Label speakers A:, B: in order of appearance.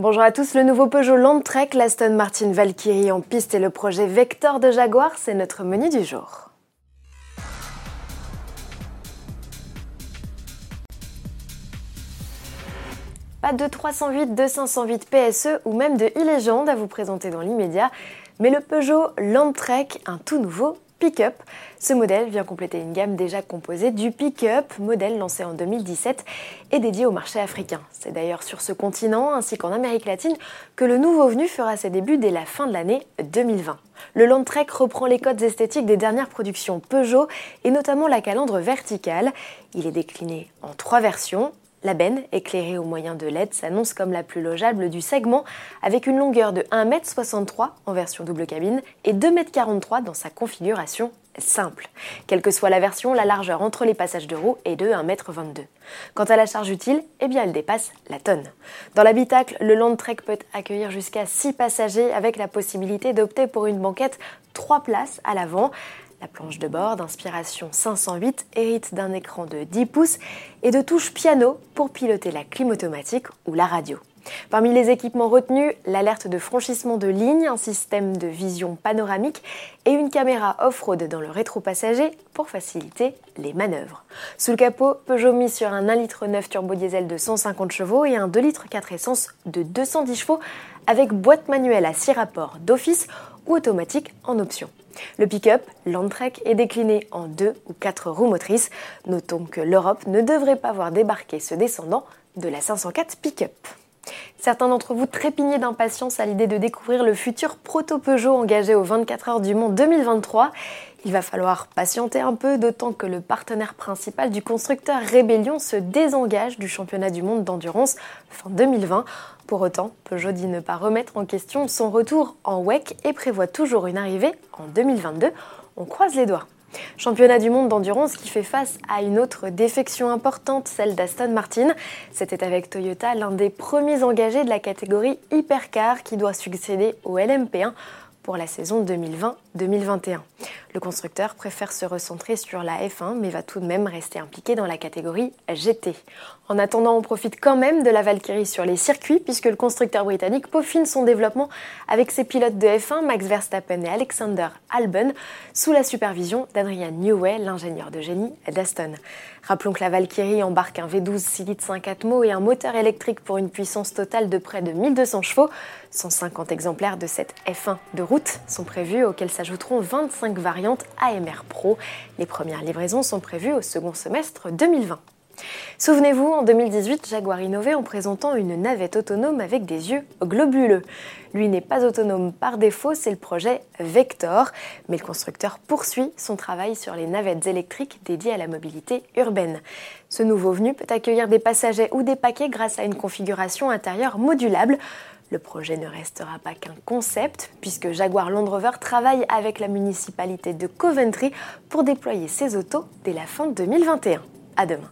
A: Bonjour à tous, le nouveau Peugeot Landtrek, l'Aston Martin Valkyrie en piste et le projet Vector de Jaguar, c'est notre menu du jour. Pas de 308, de 508 PSE ou même de e-légende à vous présenter dans l'immédiat, mais le Peugeot Landtrek, un tout nouveau pick-up. Ce modèle vient compléter une gamme déjà composée du pick-up, modèle lancé en 2017 et dédié au marché africain. C'est d'ailleurs sur ce continent, ainsi qu'en Amérique latine, que le nouveau venu fera ses débuts dès la fin de l'année 2020. Le Landtrek reprend les codes esthétiques des dernières productions Peugeot et notamment la calandre verticale. Il est décliné en trois versions, la benne, éclairée au moyen de LED, s'annonce comme la plus logeable du segment, avec une longueur de 1m63 en version double cabine et 2m43 dans sa configuration simple. Quelle que soit la version, la largeur entre les passages de roues est de 1m22. Quant à la charge utile, eh bien elle dépasse la tonne. Dans l'habitacle, le Landtrek peut accueillir jusqu'à 6 passagers avec la possibilité d'opter pour une banquette 3 places à l'avant. La planche de bord d'inspiration 508 hérite d'un écran de 10 pouces et de touches piano pour piloter la clim automatique ou la radio. Parmi les équipements retenus, l'alerte de franchissement de ligne, un système de vision panoramique et une caméra off-road dans le rétro-passager pour faciliter les manœuvres. Sous le capot, Peugeot mis sur un 1,9 litre turbo diesel de 150 chevaux et un 2 litres 4 essence de 210 chevaux avec boîte manuelle à 6 rapports d'office ou automatique en option. Le pick-up, Landtrek, est décliné en deux ou quatre roues motrices. Notons que l'Europe ne devrait pas voir débarquer ce descendant de la 504 pick-up. Certains d'entre vous trépignaient d'impatience à l'idée de découvrir le futur proto-Peugeot engagé aux 24 heures du Mont 2023. Il va falloir patienter un peu, d'autant que le partenaire principal du constructeur Rébellion se désengage du championnat du monde d'endurance fin 2020. Pour autant, Peugeot dit ne pas remettre en question son retour en WEC et prévoit toujours une arrivée en 2022. On croise les doigts. Championnat du monde d'endurance qui fait face à une autre défection importante, celle d'Aston Martin. C'était avec Toyota l'un des premiers engagés de la catégorie Hypercar qui doit succéder au LMP1 pour la saison 2020-2021. Le constructeur préfère se recentrer sur la F1 mais va tout de même rester impliqué dans la catégorie GT. En attendant, on profite quand même de la Valkyrie sur les circuits puisque le constructeur britannique peaufine son développement avec ses pilotes de F1 Max Verstappen et Alexander Albon sous la supervision d'Adrian Newey, l'ingénieur de génie d'Aston. Rappelons que la Valkyrie embarque un V12 6 litres 5 atmo et un moteur électrique pour une puissance totale de près de 1200 chevaux. 150 exemplaires de cette F1 de route sont prévus auxquels s'ajouteront 25 variantes AMR Pro. Les premières livraisons sont prévues au second semestre 2020. Souvenez-vous, en 2018, Jaguar innovait en présentant une navette autonome avec des yeux globuleux. Lui n'est pas autonome par défaut, c'est le projet Vector, mais le constructeur poursuit son travail sur les navettes électriques dédiées à la mobilité urbaine. Ce nouveau venu peut accueillir des passagers ou des paquets grâce à une configuration intérieure modulable. Le projet ne restera pas qu'un concept, puisque Jaguar Land Rover travaille avec la municipalité de Coventry pour déployer ses autos dès la fin 2021. À demain.